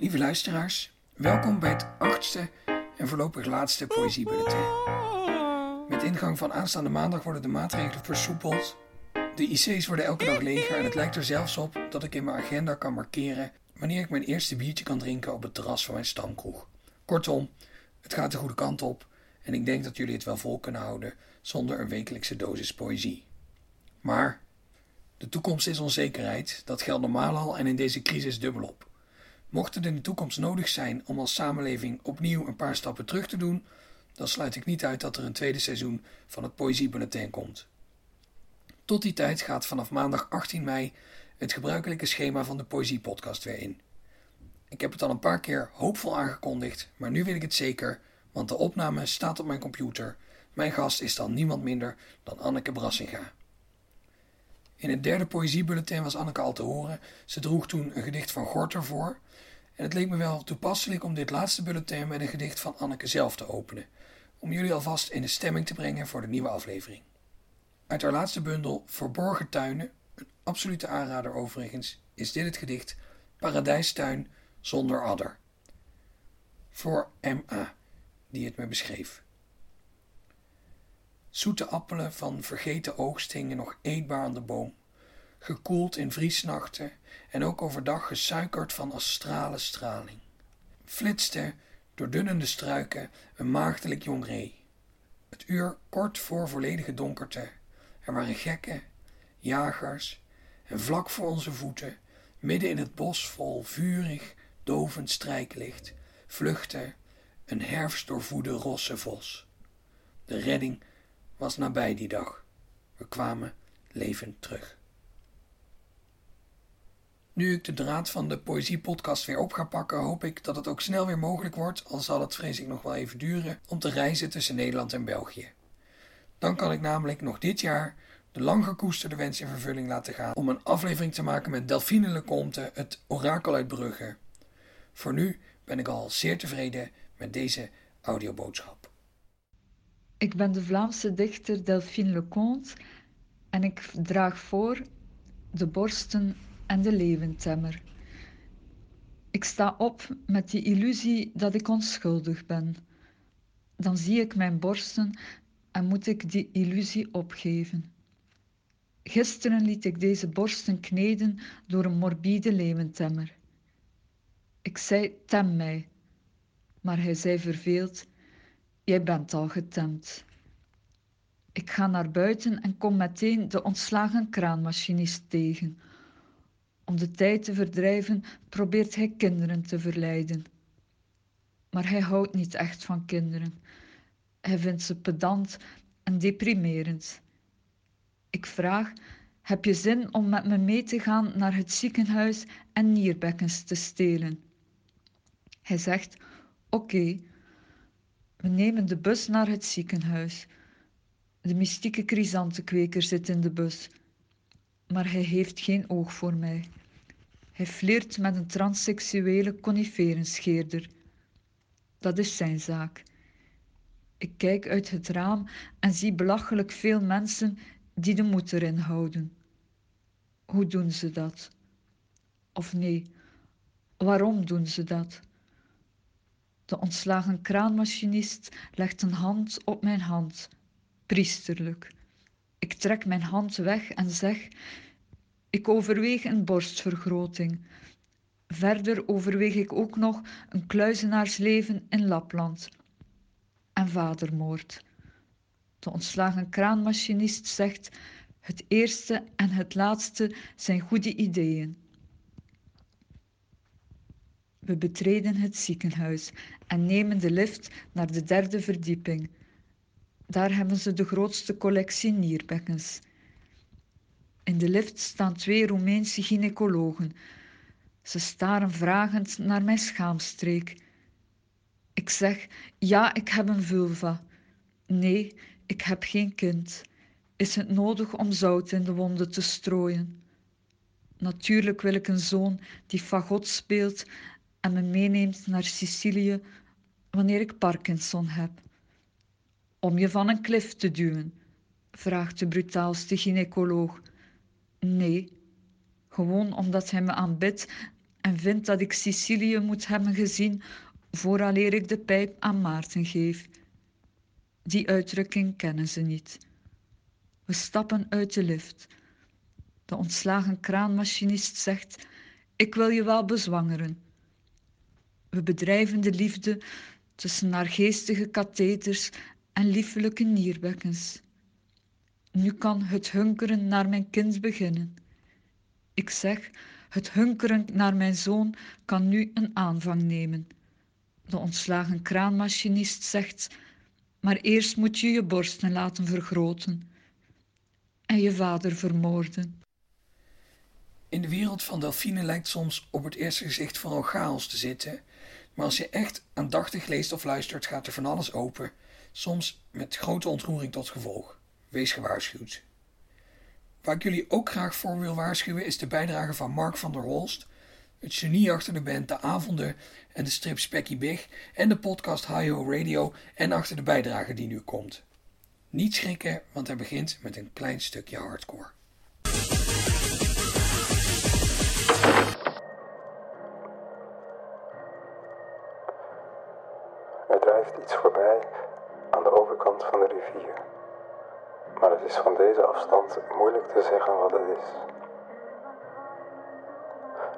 Lieve luisteraars, welkom bij het achtste en voorlopig laatste Poëziebulletin. Met ingang van aanstaande maandag worden de maatregelen versoepeld. De IC's worden elke dag leger en het lijkt er zelfs op dat ik in mijn agenda kan markeren wanneer ik mijn eerste biertje kan drinken op het terras van mijn stamkroeg. Kortom, het gaat de goede kant op en ik denk dat jullie het wel vol kunnen houden zonder een wekelijkse dosis poëzie. Maar de toekomst is onzekerheid, dat geldt normaal al en in deze crisis dubbelop. Mocht het in de toekomst nodig zijn om als samenleving opnieuw een paar stappen terug te doen, dan sluit ik niet uit dat er een tweede seizoen van het Poëziebulletin komt. Tot die tijd gaat vanaf maandag 18 mei het gebruikelijke schema van de Poëziepodcast weer in. Ik heb het al een paar keer hoopvol aangekondigd, maar nu weet ik het zeker, want de opname staat op mijn computer. Mijn gast is dan niemand minder dan Anneke Brassinga. In het derde poëziebulletin was Anneke al te horen. Ze droeg toen een gedicht van Gorter voor. En het leek me wel toepasselijk om dit laatste bulletin met een gedicht van Anneke zelf te openen. Om jullie alvast in de stemming te brengen voor de nieuwe aflevering. Uit haar laatste bundel Verborgen Tuinen, een absolute aanrader overigens, is dit het gedicht Paradijstuin zonder adder. Voor M.A., die het me beschreef. Zoete appelen van vergeten oogst hingen nog eetbaar aan de boom, gekoeld in vriesnachten en ook overdag gesuikerd van astrale straling. Flitste door dunnende struiken een maagdelijk jong ree. Het uur kort voor volledige donkerte. Er waren gekken, jagers en vlak voor onze voeten, midden in het bos vol vurig, dovend strijklicht, vluchtte een herfstdoorvoede rosse vos. De redding was nabij die dag. We kwamen levend terug. Nu ik de draad van de Poëziepodcast weer op ga pakken, hoop ik dat het ook snel weer mogelijk wordt, al zal het vrees ik nog wel even duren, om te reizen tussen Nederland en België. Dan kan ik namelijk nog dit jaar de lang gekoesterde wens in vervulling laten gaan om een aflevering te maken met Delphine Lecomte, het orakel uit Brugge. Voor nu ben ik al zeer tevreden met deze audioboodschap. Ik ben de Vlaamse dichter Delphine Leconte en ik draag voor de borsten en de leeuwentemmer. Ik sta op met die illusie dat ik onschuldig ben. Dan zie ik mijn borsten en moet ik die illusie opgeven. Gisteren liet ik deze borsten kneden door een morbide leeuwentemmer. Ik zei: Tem mij. Maar hij zei verveeld: Jij bent al getemd. Ik ga naar buiten en kom meteen de ontslagen kraanmachinist tegen. Om de tijd te verdrijven probeert hij kinderen te verleiden. Maar hij houdt niet echt van kinderen. Hij vindt ze pedant en deprimerend. Ik vraag: Heb je zin om met me mee te gaan naar het ziekenhuis en nierbekkens te stelen? Hij zegt: Oké. We nemen de bus naar het ziekenhuis. De mystieke chrysantenkweker zit in de bus. Maar hij heeft geen oog voor mij. Hij flirt met een transseksuele coniferenscheerder. Dat is zijn zaak. Ik kijk uit het raam en zie belachelijk veel mensen die de moed erin houden. Hoe doen ze dat? Of nee, waarom doen ze dat? De ontslagen kraanmachinist legt een hand op mijn hand, priesterlijk. Ik trek mijn hand weg en zeg: Ik overweeg een borstvergroting. Verder overweeg ik ook nog een kluizenaarsleven in Lapland. En vadermoord. De ontslagen kraanmachinist zegt: Het eerste en het laatste zijn goede ideeën. We betreden het ziekenhuis en nemen de lift naar de derde verdieping. Daar hebben ze de grootste collectie nierbekkens. In de lift staan twee Roemeense gynaecologen. Ze staren vragend naar mijn schaamstreek. Ik zeg: Ja, ik heb een vulva. Nee, ik heb geen kind. Is het nodig om zout in de wonden te strooien? Natuurlijk wil ik een zoon die fagot speelt en me meeneemt naar Sicilië wanneer ik Parkinson heb. Om je van een klif te duwen, vraagt de brutaalste gynaecoloog. Nee, gewoon omdat hij me aanbidt en vindt dat ik Sicilië moet hebben gezien vooraleer ik de pijp aan Maarten geef. Die uitdrukking kennen ze niet. We stappen uit de lift. De ontslagen kraanmachinist zegt: Ik wil je wel bezwangeren. We bedrijven de liefde tussen naargeestige katheters en liefelijke nierbekkens. Nu kan het hunkeren naar mijn kind beginnen. Ik zeg, het hunkeren naar mijn zoon kan nu een aanvang nemen. De ontslagen kraanmachinist zegt, maar eerst moet je je borsten laten vergroten en je vader vermoorden. In de wereld van Delphine lijkt soms op het eerste gezicht vooral chaos te zitten, maar als je echt aandachtig leest of luistert, gaat er van alles open, soms met grote ontroering tot gevolg. Wees gewaarschuwd. Waar ik jullie ook graag voor wil waarschuwen is de bijdrage van Mark van der Holst, het genie achter de band De Avonden en de strip Specky Big en de podcast Hi-Ho Radio en achter de bijdrage die nu komt. Niet schrikken, want hij begint met een klein stukje hardcore.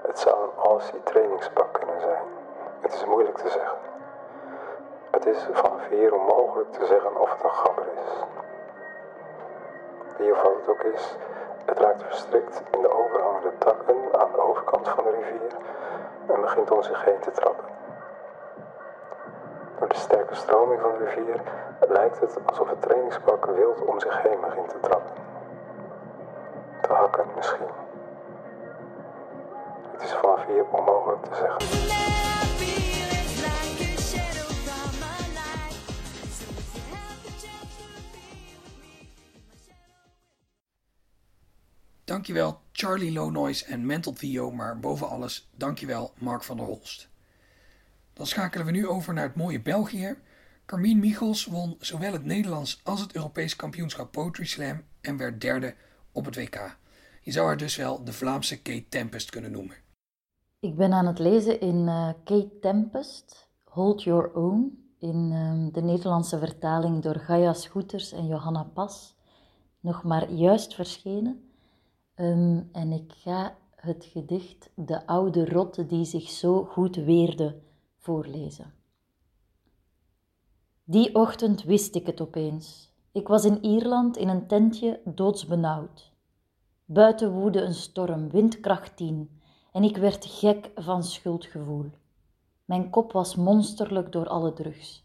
Het zou een Aussie trainingspak kunnen zijn. Het is moeilijk te zeggen. Het is van vier onmogelijk te zeggen of het een gabber is. Wie of wat het ook is, het raakt verstrikt in de overhangende takken aan de overkant van de rivier en begint om zich heen te trappen. Door de sterke stroming van de rivier lijkt het alsof het trainingspak wild om zich heen begint te trappen. Hakken misschien. Het is vanaf hier onmogelijk te zeggen. Dankjewel Charlie Low Noise en Mental Theo, maar boven alles dankjewel Mark van der Holst. Dan schakelen we nu over naar het mooie België. Carmien Michels won zowel het Nederlands als het Europees kampioenschap Poetry Slam en werd derde op het WK. Je zou haar dus wel de Vlaamse Kate Tempest kunnen noemen. Ik ben aan het lezen in uh, Kate Tempest, Hold Your Own, in uh, de Nederlandse vertaling door Gaia Schoeters en Johanna Pas, nog maar juist verschenen. Um, en ik ga het gedicht De oude rotte die zich zo goed weerde voorlezen. Die ochtend wist ik het opeens. Ik was in Ierland in een tentje doodsbenauwd. Buiten woedde een storm, windkracht 10, en ik werd gek van schuldgevoel. Mijn kop was monsterlijk door alle drugs.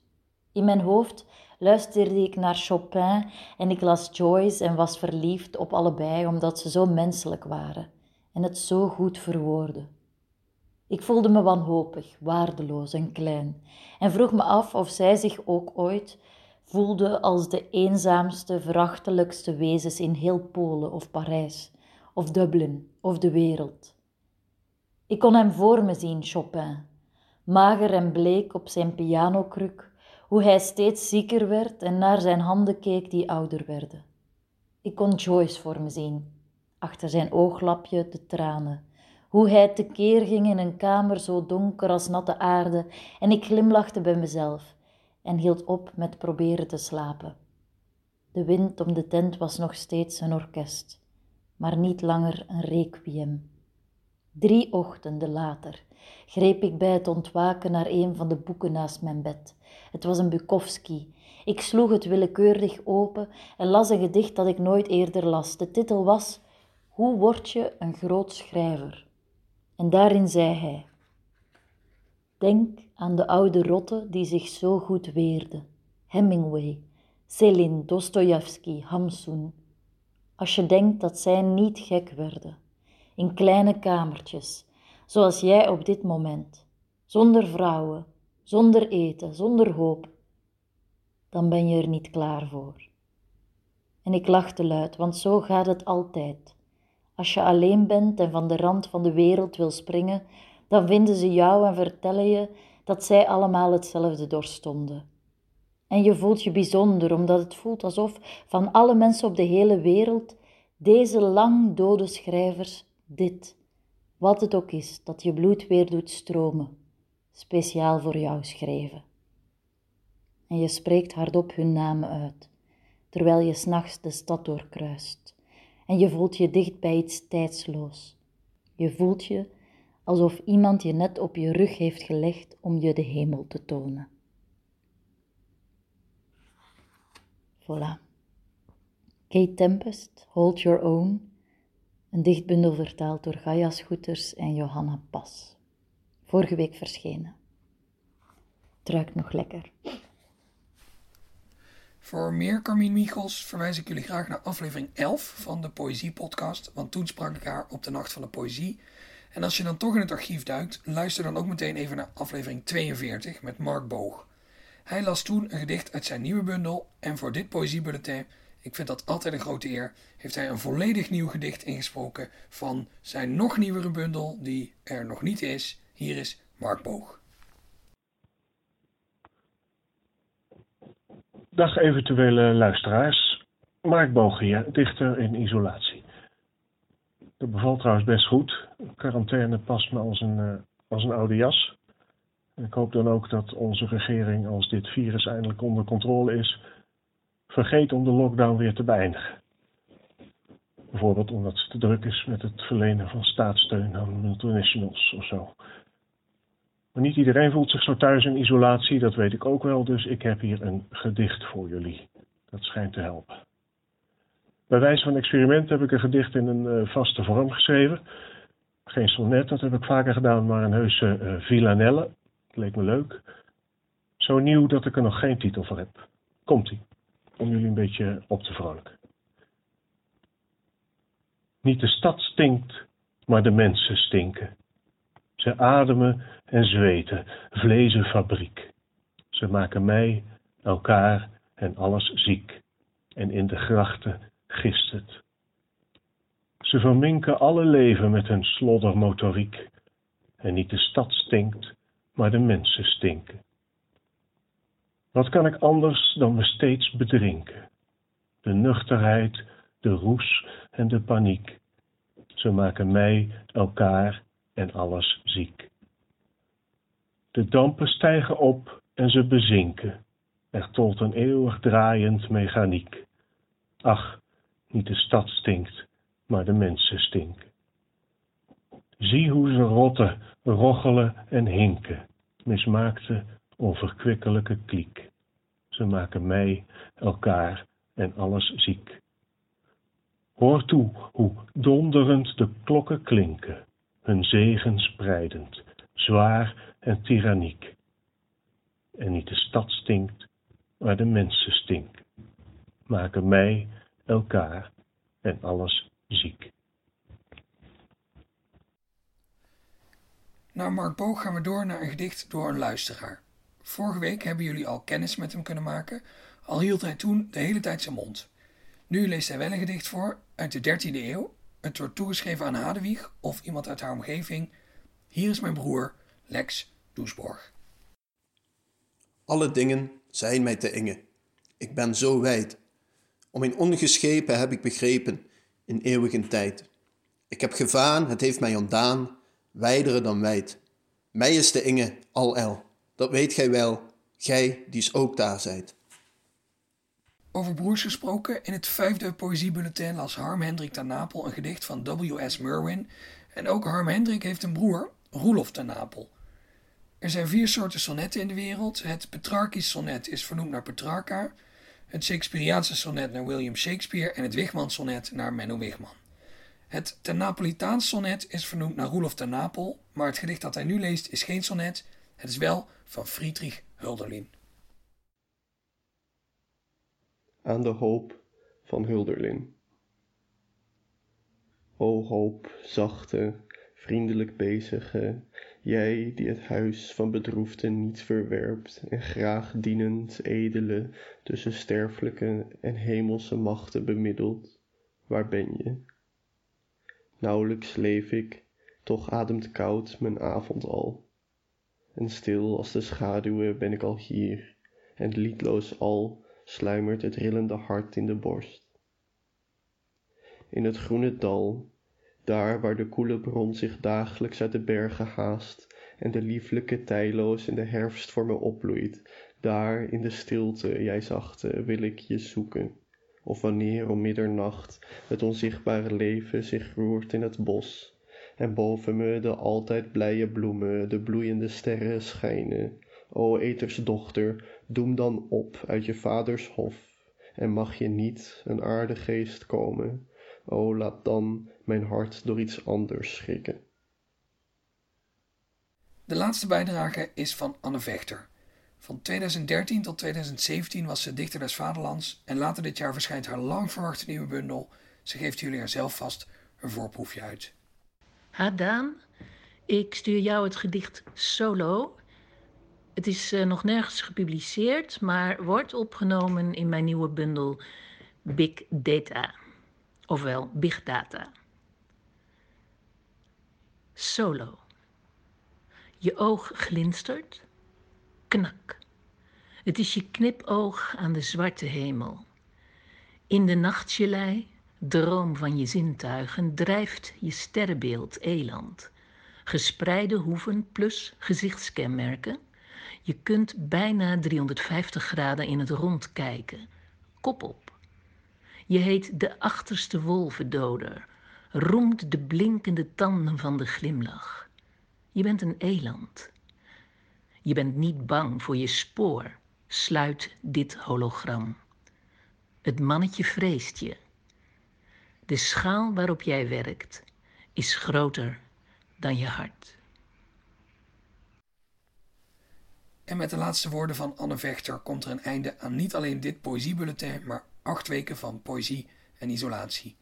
In mijn hoofd luisterde ik naar Chopin en ik las Joyce en was verliefd op allebei omdat ze zo menselijk waren en het zo goed verwoorden. Ik voelde me wanhopig, waardeloos en klein en vroeg me af of zij zich ook ooit voelde als de eenzaamste, verachtelijkste wezens in heel Polen of Parijs of Dublin of de wereld. Ik kon hem voor me zien, Chopin, mager en bleek op zijn pianokruk, hoe hij steeds zieker werd en naar zijn handen keek die ouder werden. Ik kon Joyce voor me zien, achter zijn ooglapje de tranen, hoe hij tekeer ging in een kamer zo donker als natte aarde, en ik glimlachte bij mezelf en hield op met proberen te slapen. De wind om de tent was nog steeds een orkest, maar niet langer een requiem. Drie ochtenden later greep ik bij het ontwaken naar een van de boeken naast mijn bed. Het was een Bukowski. Ik sloeg het willekeurig open en las een gedicht dat ik nooit eerder las. De titel was Hoe word je een groot schrijver? En daarin zei hij: Denk aan de oude rotte die zich zo goed weerde. Hemingway, Selin, Dostoevsky, Hamsun. Als je denkt dat zij niet gek werden, in kleine kamertjes, zoals jij op dit moment, zonder vrouwen, zonder eten, zonder hoop, dan ben je er niet klaar voor. En ik lachte luid, want zo gaat het altijd. Als je alleen bent en van de rand van de wereld wil springen, dan vinden ze jou en vertellen je dat zij allemaal hetzelfde doorstonden. En je voelt je bijzonder, omdat het voelt alsof van alle mensen op de hele wereld deze lang dode schrijvers dit, wat het ook is dat je bloed weer doet stromen, speciaal voor jou schreven. En je spreekt hardop hun namen uit, terwijl je s'nachts de stad doorkruist. En je voelt je dicht bij iets tijdsloos. Je voelt je alsof iemand je net op je rug heeft gelegd om je de hemel te tonen. Voilà. Kate Tempest, Hold Your Own, een dichtbundel vertaald door Gaia Scooters en Johanna Pas. Vorige week verschenen. Het ruikt nog lekker. Voor meer Carmien Michels verwijs ik jullie graag naar aflevering 11 van de Poëzie Podcast, want toen sprak ik haar op de Nacht van de Poëzie. En als je dan toch in het archief duikt, luister dan ook meteen even naar aflevering 42 met Mark Boog. Hij las toen een gedicht uit zijn nieuwe bundel en voor dit poëziebulletin, ik vind dat altijd een grote eer, heeft hij een volledig nieuw gedicht ingesproken van zijn nog nieuwere bundel die er nog niet is. Hier is Mark Boog. Dag eventuele luisteraars. Mark Boog hier, dichter in isolatie. Dat bevalt trouwens best goed. Quarantaine past me als een, uh, als een oude jas. Ik hoop dan ook dat onze regering, als dit virus eindelijk onder controle is, vergeet om de lockdown weer te beëindigen. Bijvoorbeeld omdat het te druk is met het verlenen van staatssteun aan multinationals of zo. Maar niet iedereen voelt zich zo thuis in isolatie, dat weet ik ook wel, dus ik heb hier een gedicht voor jullie. Dat schijnt te helpen. Bij wijze van experiment heb ik een gedicht in een uh, vaste vorm geschreven. Geen sonnet, dat heb ik vaker gedaan, maar een heuse uh, villanelle. Leek me leuk. Zo nieuw dat ik er nog geen titel voor heb. Komt-ie, om jullie een beetje op te vrolijken. Niet de stad stinkt, maar de mensen stinken. Ze ademen en zweten, vlezenfabriek. Ze maken mij, elkaar en alles ziek. En in de grachten gist het. Ze verminken alle leven met hun sloddermotoriek. En niet de stad stinkt, maar de mensen stinken. Wat kan ik anders dan me steeds bedrinken? De nuchterheid, de roes en de paniek. Ze maken mij, elkaar en alles ziek. De dampen stijgen op en ze bezinken. Er tolt een eeuwig draaiend mechaniek. Ach, niet de stad stinkt, maar de mensen stinken. Zie hoe ze rotten, roggelen en hinken, mismaakte, onverkwikkelijke kliek. Ze maken mij, elkaar en alles ziek. Hoor toe hoe donderend de klokken klinken, hun zegen spreidend, zwaar en tyranniek. En niet de stad stinkt, maar de mensen stinken, maken mij, elkaar en alles ziek. Na Mark Boog gaan we door naar een gedicht door een luisteraar. Vorige week hebben jullie al kennis met hem kunnen maken, al hield hij toen de hele tijd zijn mond. Nu leest hij wel een gedicht voor uit de 13e eeuw. Het wordt toegeschreven aan Hadewig of iemand uit haar omgeving. Hier is mijn broer, Lex Doesborg. Alle dingen zijn mij te enge. Ik ben zo wijd. Om mijn ongeschepen heb ik begrepen in eeuwige tijd. Ik heb gevaan, het heeft mij ontdaan, wijdere dan wijd. Mij is de inge al el, dat weet gij wel, gij die's ook daar zijt. Over broers gesproken, in het vijfde poëziebulletin las Harm Hendrik ten Napel een gedicht van W.S. Merwin. En ook Harm Hendrik heeft een broer, Roelof ten Napel. Er zijn vier soorten sonnetten in de wereld. Het Petrarchisch sonnet is vernoemd naar Petrarca, het Shakespeareaanse sonnet naar William Shakespeare en het Wigman sonnet naar Menno Wigman. Het ten Napolitaans sonnet is vernoemd naar Roelof ten Napel, maar het gedicht dat hij nu leest is geen sonnet, het is wel van Friedrich Hölderlin. Aan de hoop van Hölderlin. O hoop, zachte, vriendelijk bezige, jij die het huis van bedroefden niet verwerpt en graag dienend edele tussen sterfelijke en hemelse machten bemiddelt, waar ben je? Nauwelijks leef ik, toch ademt koud mijn avond al. En stil als de schaduwen ben ik al hier, en liedloos al sluimert het rillende hart in de borst. In het groene dal daar waar de koele bron zich dagelijks uit de bergen haast en de lieflijke tijloos in de herfst voor me opbloeit, daar in de stilte, jij zachte, wil ik je zoeken. Of wanneer om middernacht het onzichtbare leven zich roert in het bos en boven me de altijd blije bloemen, de bloeiende sterren schijnen. O etersdochter, doem dan op uit je vaders hof en mag je niet een aardegeest komen, o laat dan mijn hart door iets anders schrikken. De laatste bijdrage is van Anne Vechter. Van 2013 tot 2017 was ze dichter des vaderlands en later dit jaar verschijnt haar lang verwachte nieuwe bundel. Ze geeft jullie er zelf vast een voorproefje uit. Ha Daan, ik stuur jou het gedicht Solo. Het is uh, nog nergens gepubliceerd, maar wordt opgenomen in mijn nieuwe bundel Big Data. Ofwel Big Data. Solo. Je oog glinstert. Knak. Het is je knipoog aan de zwarte hemel. In de nachtjelei, droom van je zintuigen, drijft je sterrenbeeld eland. Gespreide hoeven plus gezichtskenmerken. Je kunt bijna 350 graden in het rond kijken. Kop op. Je heet de achterste wolvendoder, roemt de blinkende tanden van de glimlach. Je bent een eland. Je bent niet bang voor je spoor. Sluit dit hologram. Het mannetje vreest je. De schaal waarop jij werkt is groter dan je hart. En met de laatste woorden van Anne Vechter komt er een einde aan niet alleen dit poëziebulletin, maar acht weken van poëzie en isolatie.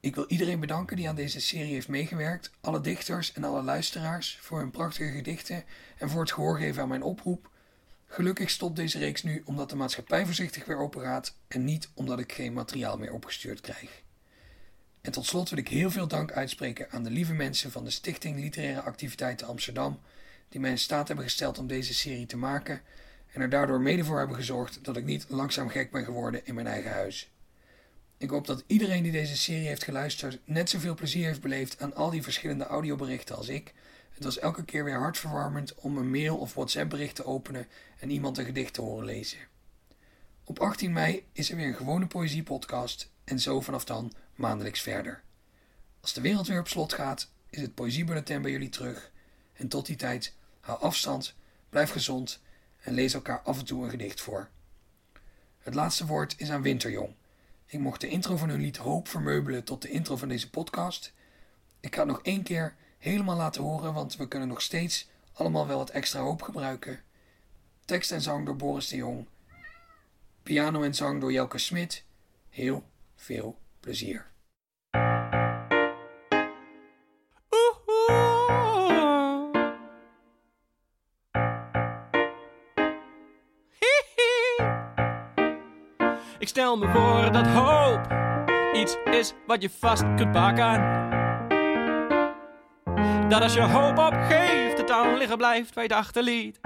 Ik wil iedereen bedanken die aan deze serie heeft meegewerkt, alle dichters en alle luisteraars voor hun prachtige gedichten en voor het gehoor geven aan mijn oproep. Gelukkig stopt deze reeks nu omdat de maatschappij voorzichtig weer open en niet omdat ik geen materiaal meer opgestuurd krijg. En tot slot wil ik heel veel dank uitspreken aan de lieve mensen van de Stichting Literaire Activiteiten Amsterdam, die mij in staat hebben gesteld om deze serie te maken en er daardoor mede voor hebben gezorgd dat ik niet langzaam gek ben geworden in mijn eigen huis. Ik hoop dat iedereen die deze serie heeft geluisterd net zoveel plezier heeft beleefd aan al die verschillende audioberichten als ik. Het was elke keer weer hartverwarmend om een mail of WhatsApp bericht te openen en iemand een gedicht te horen lezen. Op 18 mei is er weer een gewone poëziepodcast en zo vanaf dan maandelijks verder. Als de wereld weer op slot gaat, is het Poëziebulletin bij jullie terug. En tot die tijd, hou afstand, blijf gezond en lees elkaar af en toe een gedicht voor. Het laatste woord is aan Winterjong. Ik mocht de intro van hun lied Hoop vermeubelen tot de intro van deze podcast. Ik ga het nog één keer helemaal laten horen, want we kunnen nog steeds allemaal wel wat extra hoop gebruiken. Tekst en zang door Boris de Jong. Piano en zang door Jelke Smit. Heel veel plezier. Stel me voor dat hoop iets is wat je vast kunt pakken. Dat als je hoop opgeeft, het dan liggen blijft waar je het achterliet.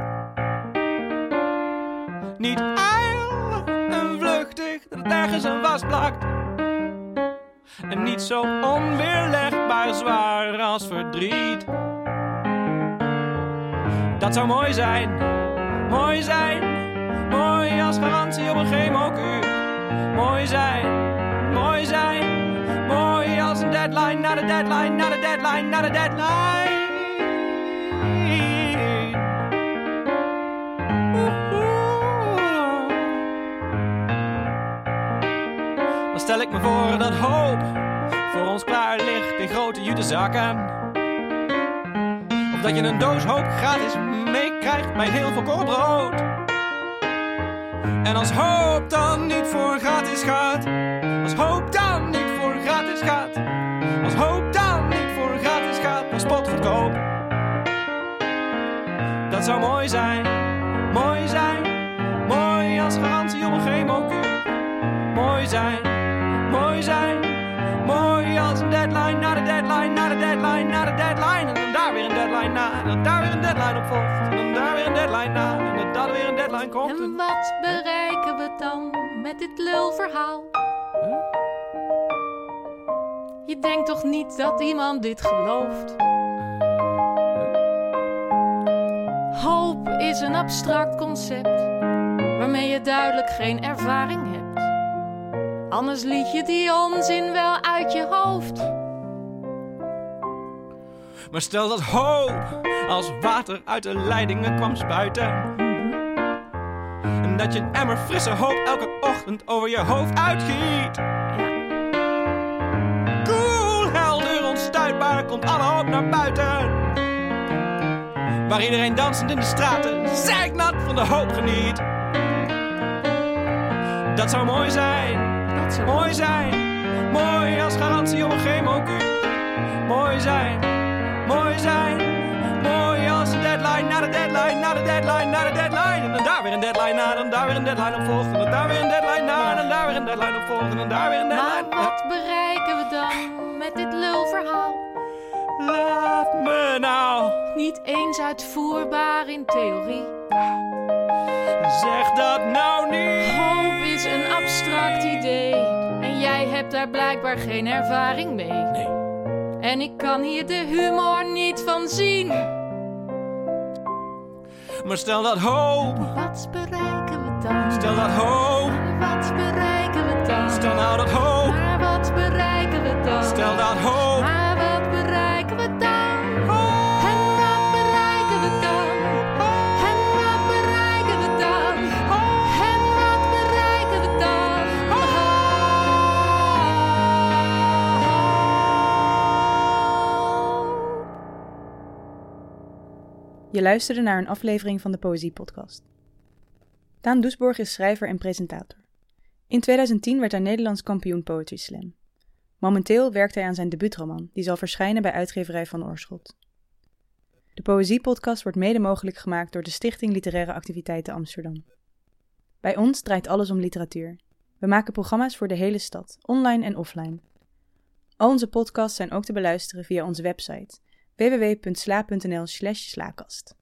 Niet ijl en vluchtig, dat het ergens aan vastplakt. En niet zo onweerlegbaar zwaar als verdriet. Dat zou mooi zijn, mooi zijn, mooi als garantie op een chemokuur. Mooi zijn, mooi zijn, mooi als een deadline, naar de deadline, naar de deadline, naar de deadline. Dan stel ik me voor dat hoop voor ons klaar ligt in grote jutezakken. Of dat je een doos hoop gratis meekrijgt bij heel veel brood. En als hoop dan niet voor gratis gaat, als hoop dan niet voor gratis gaat, als hoop dan niet voor gratis gaat, dan spotgoedkoop. Dat zou mooi zijn, mooi zijn, mooi als garantie op een chemokuur. Mooi zijn, mooi zijn, mooi als een deadline, naar de deadline, naar de deadline, naar de deadline. En dan daar weer een deadline na, en dan daar weer een deadline op volgt. En dan daar weer een deadline na, en komt. Wat bereiken we dan met dit lulverhaal? Je denkt toch niet dat iemand dit gelooft? Hoop is een abstract concept waarmee je duidelijk geen ervaring hebt. Anders liet je die onzin wel uit je hoofd. Maar stel dat hoop als water uit de leidingen kwam spuiten. En dat je een emmer frisse hoop elke ochtend over je hoofd uitgiet. Cool, helder, onstuitbaar, komt alle hoop naar buiten. Waar iedereen dansend in de straten, zeiknat van de hoop geniet. Dat zou mooi zijn, Dat zou mooi zijn. Mooi als garantie op een chemokuur. Mooi zijn, mooi zijn. Mooi als een deadline, na de deadline, na de deadline, na de deadline. En daar weer een deadline na, dan daar weer een deadline op volgt. En daar weer een deadline na, en daar weer een deadline op volgt. En daar weer een Maar deadline. wat bereiken we dan met dit lulverhaal? Laat me nou, Niet eens uitvoerbaar in theorie. zeg dat nou niet. Hoop is een abstract idee. En jij hebt daar blijkbaar geen ervaring mee. Nee. En ik kan hier de humor niet van zien. Maar stel dat hoop, Wat bereiken we dan? stel dat hoop. Wat bereiken we dan? Stel nou dat hoop, Maar wat bereiken we dan? stel dat hoop. Je luisterde naar een aflevering van de Poëzie-podcast. Daan Doesborg is schrijver en presentator. In 2010 werd hij Nederlands kampioen Poetry Slam. Momenteel werkt hij aan zijn debuutroman, die zal verschijnen bij uitgeverij Van Oorschot. De Poëzie-podcast wordt mede mogelijk gemaakt door de Stichting Literaire Activiteiten Amsterdam. Bij ons draait alles om literatuur. We maken programma's voor de hele stad, online en offline. Al onze podcasts zijn ook te beluisteren via onze website www.sla.nl/slaakast.